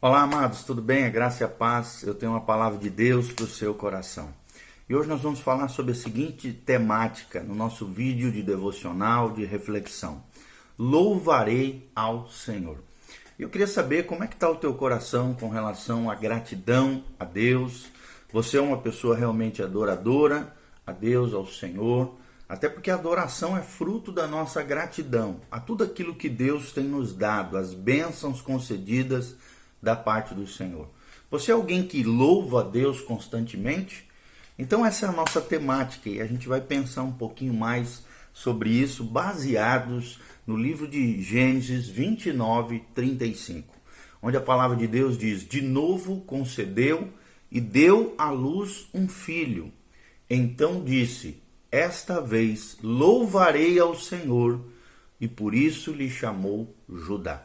Olá, amados, tudo bem? A graça e a paz. Eu tenho uma palavra de Deus para o seu coração. E hoje nós vamos falar sobre a seguinte temática no nosso vídeo de devocional, de reflexão: Louvarei ao Senhor. Eu queria saber como é que está o teu coração com relação à gratidão a Deus. Você é uma pessoa realmente adoradora a Deus, ao Senhor? Até porque a adoração é fruto da nossa gratidão a tudo aquilo que Deus tem nos dado, as bênçãos concedidas da parte do Senhor. Você é alguém que louva a Deus constantemente? Então essa é a nossa temática e a gente vai pensar um pouquinho mais sobre isso baseados no livro de Gênesis 29, 35, onde a palavra de Deus diz: De novo concedeu e deu à luz um filho. Então disse: Esta vez louvarei ao Senhor, e por isso lhe chamou Judá.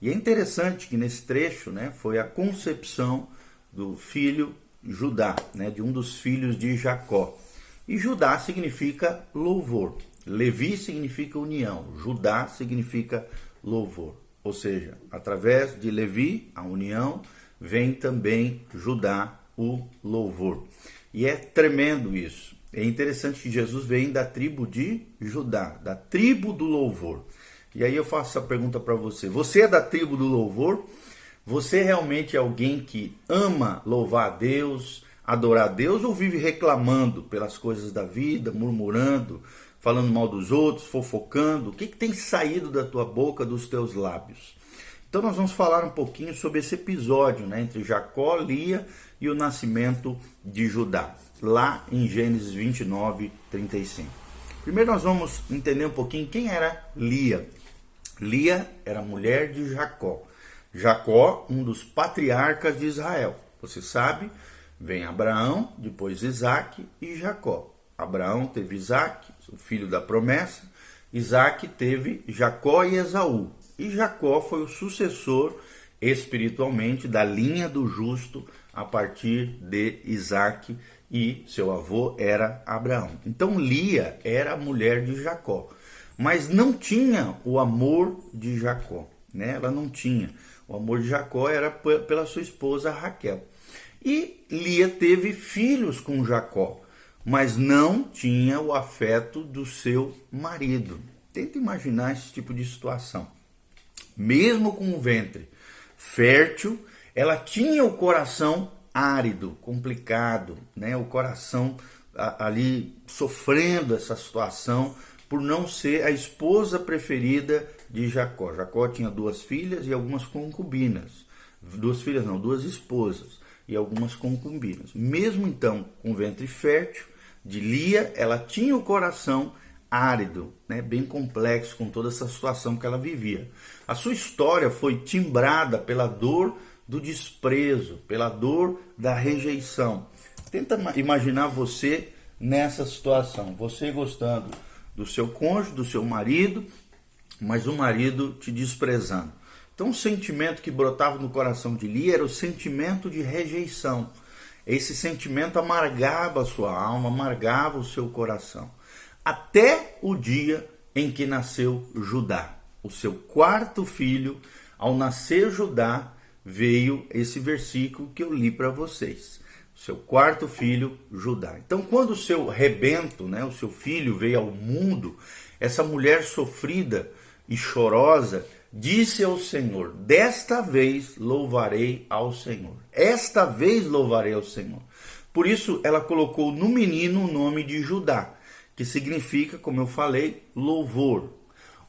E é interessante que nesse trecho né, foi a concepção do filho Judá, né, de um dos filhos de Jacó. E Judá significa louvor. Levi significa união. Judá significa louvor. Ou seja, através de Levi, a união, vem também Judá, o louvor. E é tremendo isso. É interessante que Jesus vem da tribo de Judá, da tribo do louvor. E aí eu faço essa pergunta para você: você é da tribo do louvor? Você realmente é alguém que ama louvar a Deus, adorar a Deus ou vive reclamando pelas coisas da vida, murmurando, falando mal dos outros, fofocando? O que, que tem saído da tua boca, dos teus lábios? Então nós vamos falar um pouquinho sobre esse episódio né, entre Jacó, Lia e o nascimento de Judá, lá em Gênesis 29, 35. Primeiro nós vamos entender um pouquinho quem era Lia. Lia era mulher de Jacó. Jacó, um dos patriarcas de Israel. Você sabe, vem Abraão, depois Isaac e Jacó. Abraão teve Isaac, o filho da promessa. Isaac teve Jacó e Esaú. E Jacó foi o sucessor espiritualmente da linha do justo a partir de Isaac e seu avô era Abraão. Então Lia era a mulher de Jacó mas não tinha o amor de Jacó, né? Ela não tinha. O amor de Jacó era pela sua esposa Raquel. E Lia teve filhos com Jacó, mas não tinha o afeto do seu marido. Tenta imaginar esse tipo de situação. Mesmo com o ventre fértil, ela tinha o coração árido, complicado, né? O coração ali sofrendo essa situação por não ser a esposa preferida de Jacó. Jacó tinha duas filhas e algumas concubinas. Duas filhas não, duas esposas e algumas concubinas. Mesmo então, com ventre fértil de Lia, ela tinha o coração árido, né, bem complexo com toda essa situação que ela vivia. A sua história foi timbrada pela dor do desprezo, pela dor da rejeição. Tenta imaginar você nessa situação, você gostando do seu cônjuge, do seu marido, mas o marido te desprezando. Então, o sentimento que brotava no coração de Lia era o sentimento de rejeição. Esse sentimento amargava a sua alma, amargava o seu coração. Até o dia em que nasceu Judá, o seu quarto filho. Ao nascer Judá, veio esse versículo que eu li para vocês seu quarto filho, Judá. Então, quando o seu rebento, né, o seu filho veio ao mundo, essa mulher sofrida e chorosa disse ao Senhor: Desta vez louvarei ao Senhor. Esta vez louvarei ao Senhor. Por isso, ela colocou no menino o nome de Judá, que significa, como eu falei, louvor.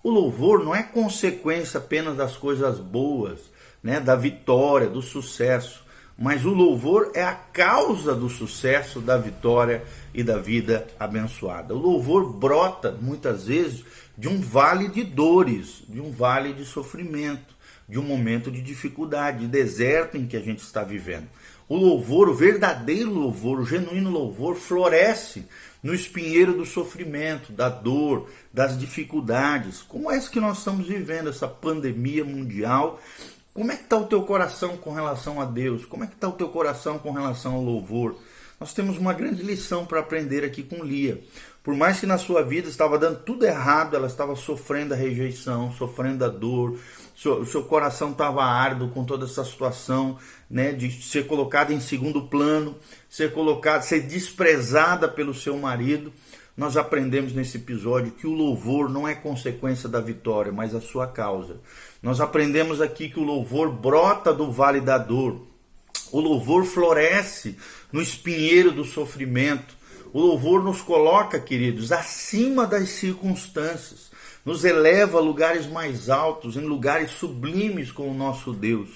O louvor não é consequência apenas das coisas boas, né, da vitória, do sucesso mas o louvor é a causa do sucesso, da vitória e da vida abençoada. O louvor brota muitas vezes de um vale de dores, de um vale de sofrimento, de um momento de dificuldade, de deserto em que a gente está vivendo. O louvor, o verdadeiro louvor, o genuíno louvor, floresce no espinheiro do sofrimento, da dor, das dificuldades. Como é isso que nós estamos vivendo, essa pandemia mundial como é que está o teu coração com relação a Deus? Como é que está o teu coração com relação ao louvor? Nós temos uma grande lição para aprender aqui com Lia. Por mais que na sua vida estava dando tudo errado, ela estava sofrendo a rejeição, sofrendo a dor, seu, seu coração estava árduo com toda essa situação, né, de ser colocada em segundo plano, ser colocada, ser desprezada pelo seu marido. Nós aprendemos nesse episódio que o louvor não é consequência da vitória, mas a sua causa. Nós aprendemos aqui que o louvor brota do vale da dor. O louvor floresce no espinheiro do sofrimento. O louvor nos coloca, queridos, acima das circunstâncias, nos eleva a lugares mais altos, em lugares sublimes com o nosso Deus.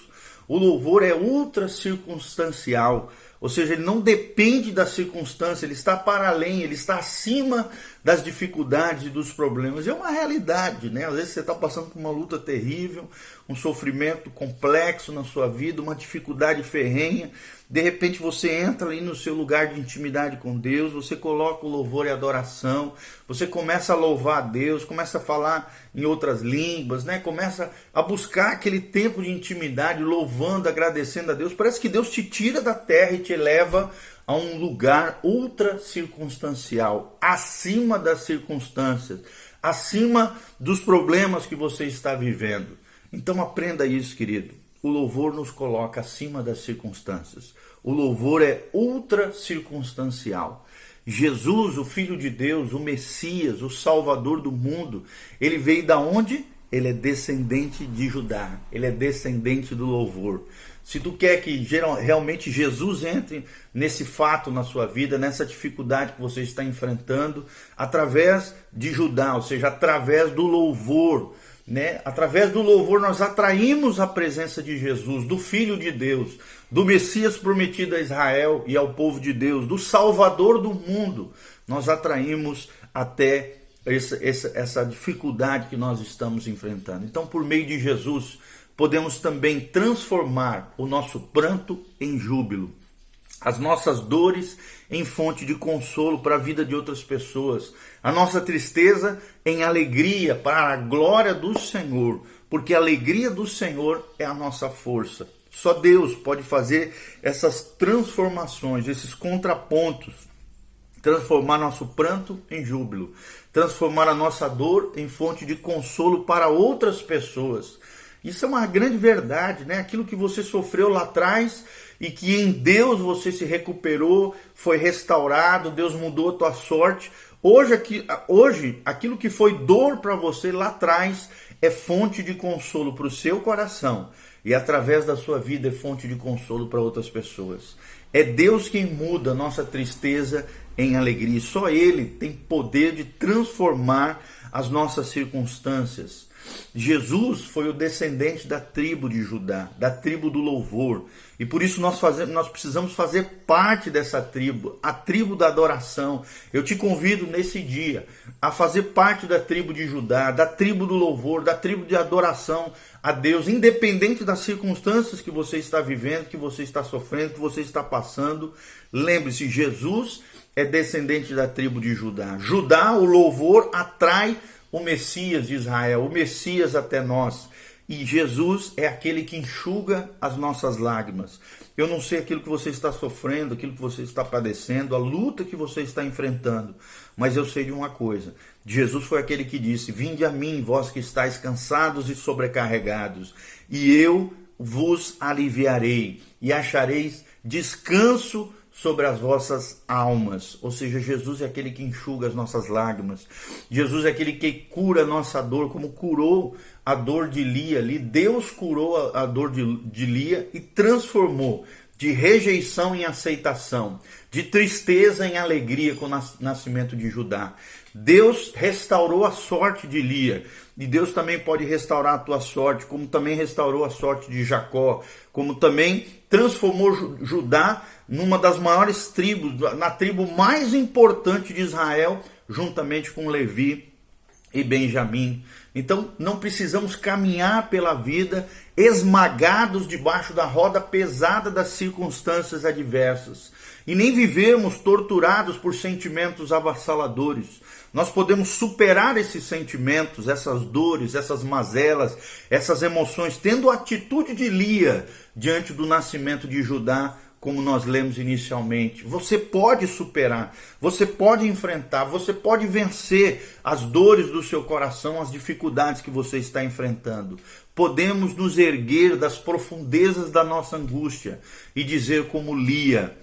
O louvor é ultra circunstancial, ou seja, ele não depende da circunstância, ele está para além, ele está acima das dificuldades e dos problemas. É uma realidade, né? Às vezes você está passando por uma luta terrível, um sofrimento complexo na sua vida, uma dificuldade ferrenha. De repente você entra ali no seu lugar de intimidade com Deus, você coloca o louvor e adoração, você começa a louvar a Deus, começa a falar em outras línguas, né? Começa a buscar aquele tempo de intimidade, louvando, agradecendo a Deus. Parece que Deus te tira da terra e te eleva a um lugar ultra circunstancial, acima das circunstâncias, acima dos problemas que você está vivendo. Então aprenda isso, querido. O louvor nos coloca acima das circunstâncias. O louvor é ultra circunstancial. Jesus, o Filho de Deus, o Messias, o Salvador do mundo, ele veio da onde? Ele é descendente de Judá, ele é descendente do louvor. Se tu quer que geral, realmente Jesus entre nesse fato na sua vida, nessa dificuldade que você está enfrentando, através de Judá, ou seja, através do louvor, né? Através do louvor nós atraímos a presença de Jesus, do Filho de Deus, do Messias prometido a Israel e ao povo de Deus, do Salvador do mundo. Nós atraímos até essa, essa, essa dificuldade que nós estamos enfrentando. Então, por meio de Jesus, podemos também transformar o nosso pranto em júbilo, as nossas dores em fonte de consolo para a vida de outras pessoas, a nossa tristeza em alegria para a glória do Senhor, porque a alegria do Senhor é a nossa força. Só Deus pode fazer essas transformações, esses contrapontos, transformar nosso pranto em júbilo, transformar a nossa dor em fonte de consolo para outras pessoas. Isso é uma grande verdade, né? Aquilo que você sofreu lá atrás e que em Deus você se recuperou, foi restaurado, Deus mudou a tua sorte. Hoje, aqui, hoje aquilo que foi dor para você lá atrás é fonte de consolo para o seu coração e através da sua vida é fonte de consolo para outras pessoas. É Deus quem muda a nossa tristeza em alegria. Só Ele tem poder de transformar as nossas circunstâncias. Jesus foi o descendente da tribo de Judá, da tribo do louvor. E por isso nós, fazemos, nós precisamos fazer parte dessa tribo, a tribo da adoração. Eu te convido nesse dia a fazer parte da tribo de Judá, da tribo do louvor, da tribo de adoração a Deus, independente das circunstâncias que você está vivendo, que você está sofrendo, que você está passando. Lembre-se, Jesus é descendente da tribo de Judá. Judá, o louvor atrai o Messias de Israel, o Messias até nós. E Jesus é aquele que enxuga as nossas lágrimas. Eu não sei aquilo que você está sofrendo, aquilo que você está padecendo, a luta que você está enfrentando, mas eu sei de uma coisa: Jesus foi aquele que disse: Vinde a mim, vós que estáis cansados e sobrecarregados, e eu vos aliviarei, e achareis descanso sobre as vossas almas. Ou seja, Jesus é aquele que enxuga as nossas lágrimas. Jesus é aquele que cura a nossa dor, como curou a dor de Lia ali. Deus curou a, dor de, de Lia e transformou de rejeição em aceitação, de tristeza em alegria com o nascimento de Judá. Deus restaurou a sorte de Lia, e Deus também pode restaurar a tua sorte, como também restaurou a sorte de Jacó, como também transformou Judá numa das maiores tribos, na tribo mais importante de Israel, juntamente com Levi e Benjamim. Então não precisamos caminhar pela vida esmagados debaixo da roda pesada das circunstâncias adversas e nem vivemos torturados por sentimentos avassaladores. Nós podemos superar esses sentimentos, essas dores, essas mazelas, essas emoções, tendo a atitude de Lia diante do nascimento de Judá como nós lemos inicialmente. Você pode superar, você pode enfrentar, você pode vencer as dores do seu coração, as dificuldades que você está enfrentando. Podemos nos erguer das profundezas da nossa angústia e dizer, como Lia: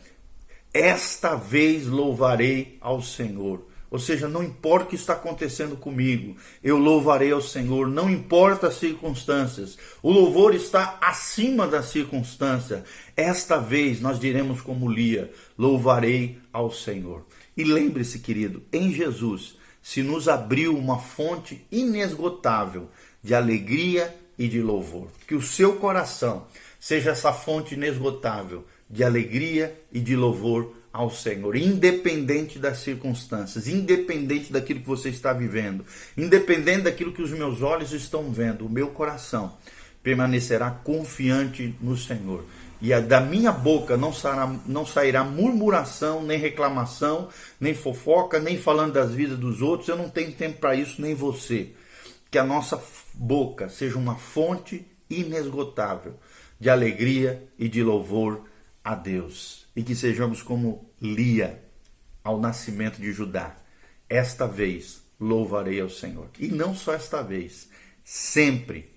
Esta vez louvarei ao Senhor. Ou seja, não importa o que está acontecendo comigo, eu louvarei ao Senhor, não importa as circunstâncias. O louvor está acima da circunstância. Esta vez nós diremos como Lia: louvarei ao Senhor. E lembre-se, querido, em Jesus se nos abriu uma fonte inesgotável de alegria e de louvor. Que o seu coração seja essa fonte inesgotável de alegria e de louvor ao Senhor, independente das circunstâncias, independente daquilo que você está vivendo, independente daquilo que os meus olhos estão vendo, o meu coração permanecerá confiante no Senhor. E da minha boca não sairá, não sairá murmuração, nem reclamação, nem fofoca, nem falando das vidas dos outros. Eu não tenho tempo para isso, nem você. Que a nossa boca seja uma fonte inesgotável de alegria e de louvor a Deus e que sejamos como Lia ao nascimento de Judá. Esta vez louvarei ao Senhor. E não só esta vez, sempre,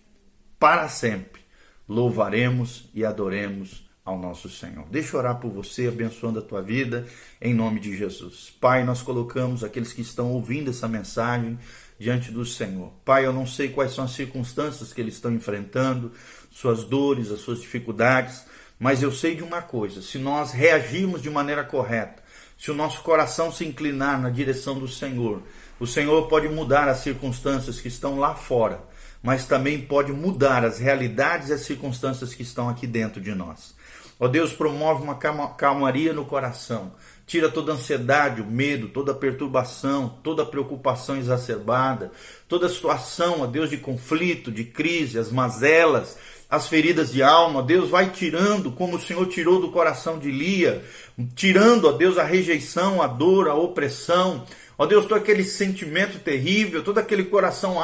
para sempre, louvaremos e adoremos ao nosso Senhor. Deixa eu orar por você, abençoando a tua vida, em nome de Jesus. Pai, nós colocamos aqueles que estão ouvindo essa mensagem diante do Senhor. Pai, eu não sei quais são as circunstâncias que eles estão enfrentando, suas dores, as suas dificuldades, mas eu sei de uma coisa: se nós reagirmos de maneira correta, se o nosso coração se inclinar na direção do Senhor, o Senhor pode mudar as circunstâncias que estão lá fora, mas também pode mudar as realidades e as circunstâncias que estão aqui dentro de nós. Ó Deus, promove uma calmaria no coração, tira toda ansiedade, o medo, toda perturbação, toda preocupação exacerbada, toda situação, ó Deus, de conflito, de crise, as mazelas, as feridas de alma, Deus vai tirando, como o Senhor tirou do coração de Lia, tirando, ó Deus, a rejeição, a dor, a opressão, ó Deus, todo aquele sentimento terrível, todo aquele coração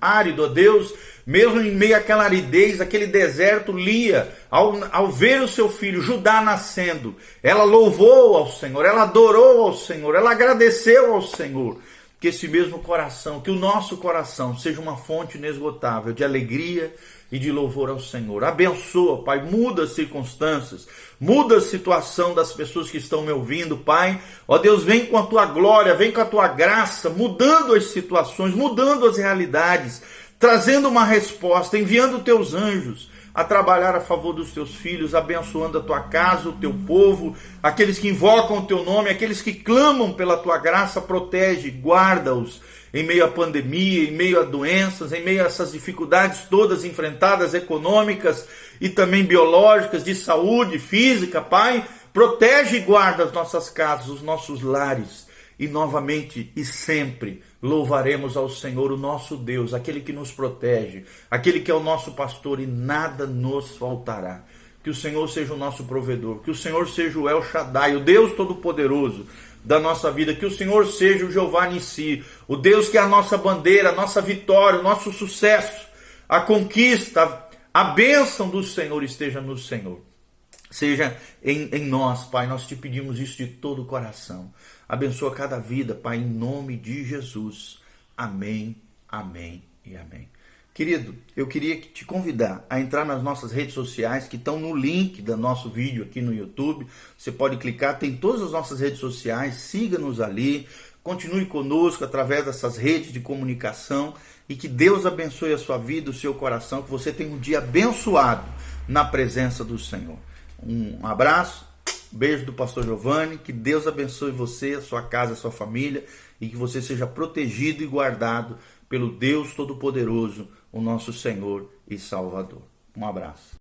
árido, ó Deus, mesmo em meio àquela aridez, aquele deserto, Lia, ao, ao ver o seu filho Judá nascendo, ela louvou ao Senhor, ela adorou ao Senhor, ela agradeceu ao Senhor. Que esse mesmo coração, que o nosso coração seja uma fonte inesgotável de alegria e de louvor ao Senhor. Abençoa, Pai, muda as circunstâncias, muda a situação das pessoas que estão me ouvindo, Pai. Ó Deus, vem com a tua glória, vem com a tua graça, mudando as situações, mudando as realidades, trazendo uma resposta, enviando teus anjos a trabalhar a favor dos teus filhos, abençoando a tua casa, o teu povo, aqueles que invocam o teu nome, aqueles que clamam pela tua graça, protege, guarda-os em meio à pandemia, em meio a doenças, em meio a essas dificuldades todas enfrentadas, econômicas e também biológicas, de saúde, física, Pai, protege e guarda as nossas casas, os nossos lares e novamente e sempre louvaremos ao Senhor, o nosso Deus, aquele que nos protege, aquele que é o nosso pastor e nada nos faltará. Que o Senhor seja o nosso provedor, que o Senhor seja o El Shaddai, o Deus Todo-Poderoso da nossa vida, que o Senhor seja o Jeová si, o Deus que é a nossa bandeira, a nossa vitória, o nosso sucesso, a conquista, a bênção do Senhor esteja no Senhor. Seja em, em nós, Pai, nós te pedimos isso de todo o coração. Abençoa cada vida, Pai, em nome de Jesus. Amém, amém e amém. Querido, eu queria te convidar a entrar nas nossas redes sociais que estão no link do nosso vídeo aqui no YouTube. Você pode clicar, tem todas as nossas redes sociais, siga-nos ali, continue conosco através dessas redes de comunicação e que Deus abençoe a sua vida, o seu coração, que você tenha um dia abençoado na presença do Senhor. Um abraço, beijo do pastor Giovanni, que Deus abençoe você, a sua casa, a sua família e que você seja protegido e guardado pelo Deus Todo-Poderoso, o nosso Senhor e Salvador. Um abraço.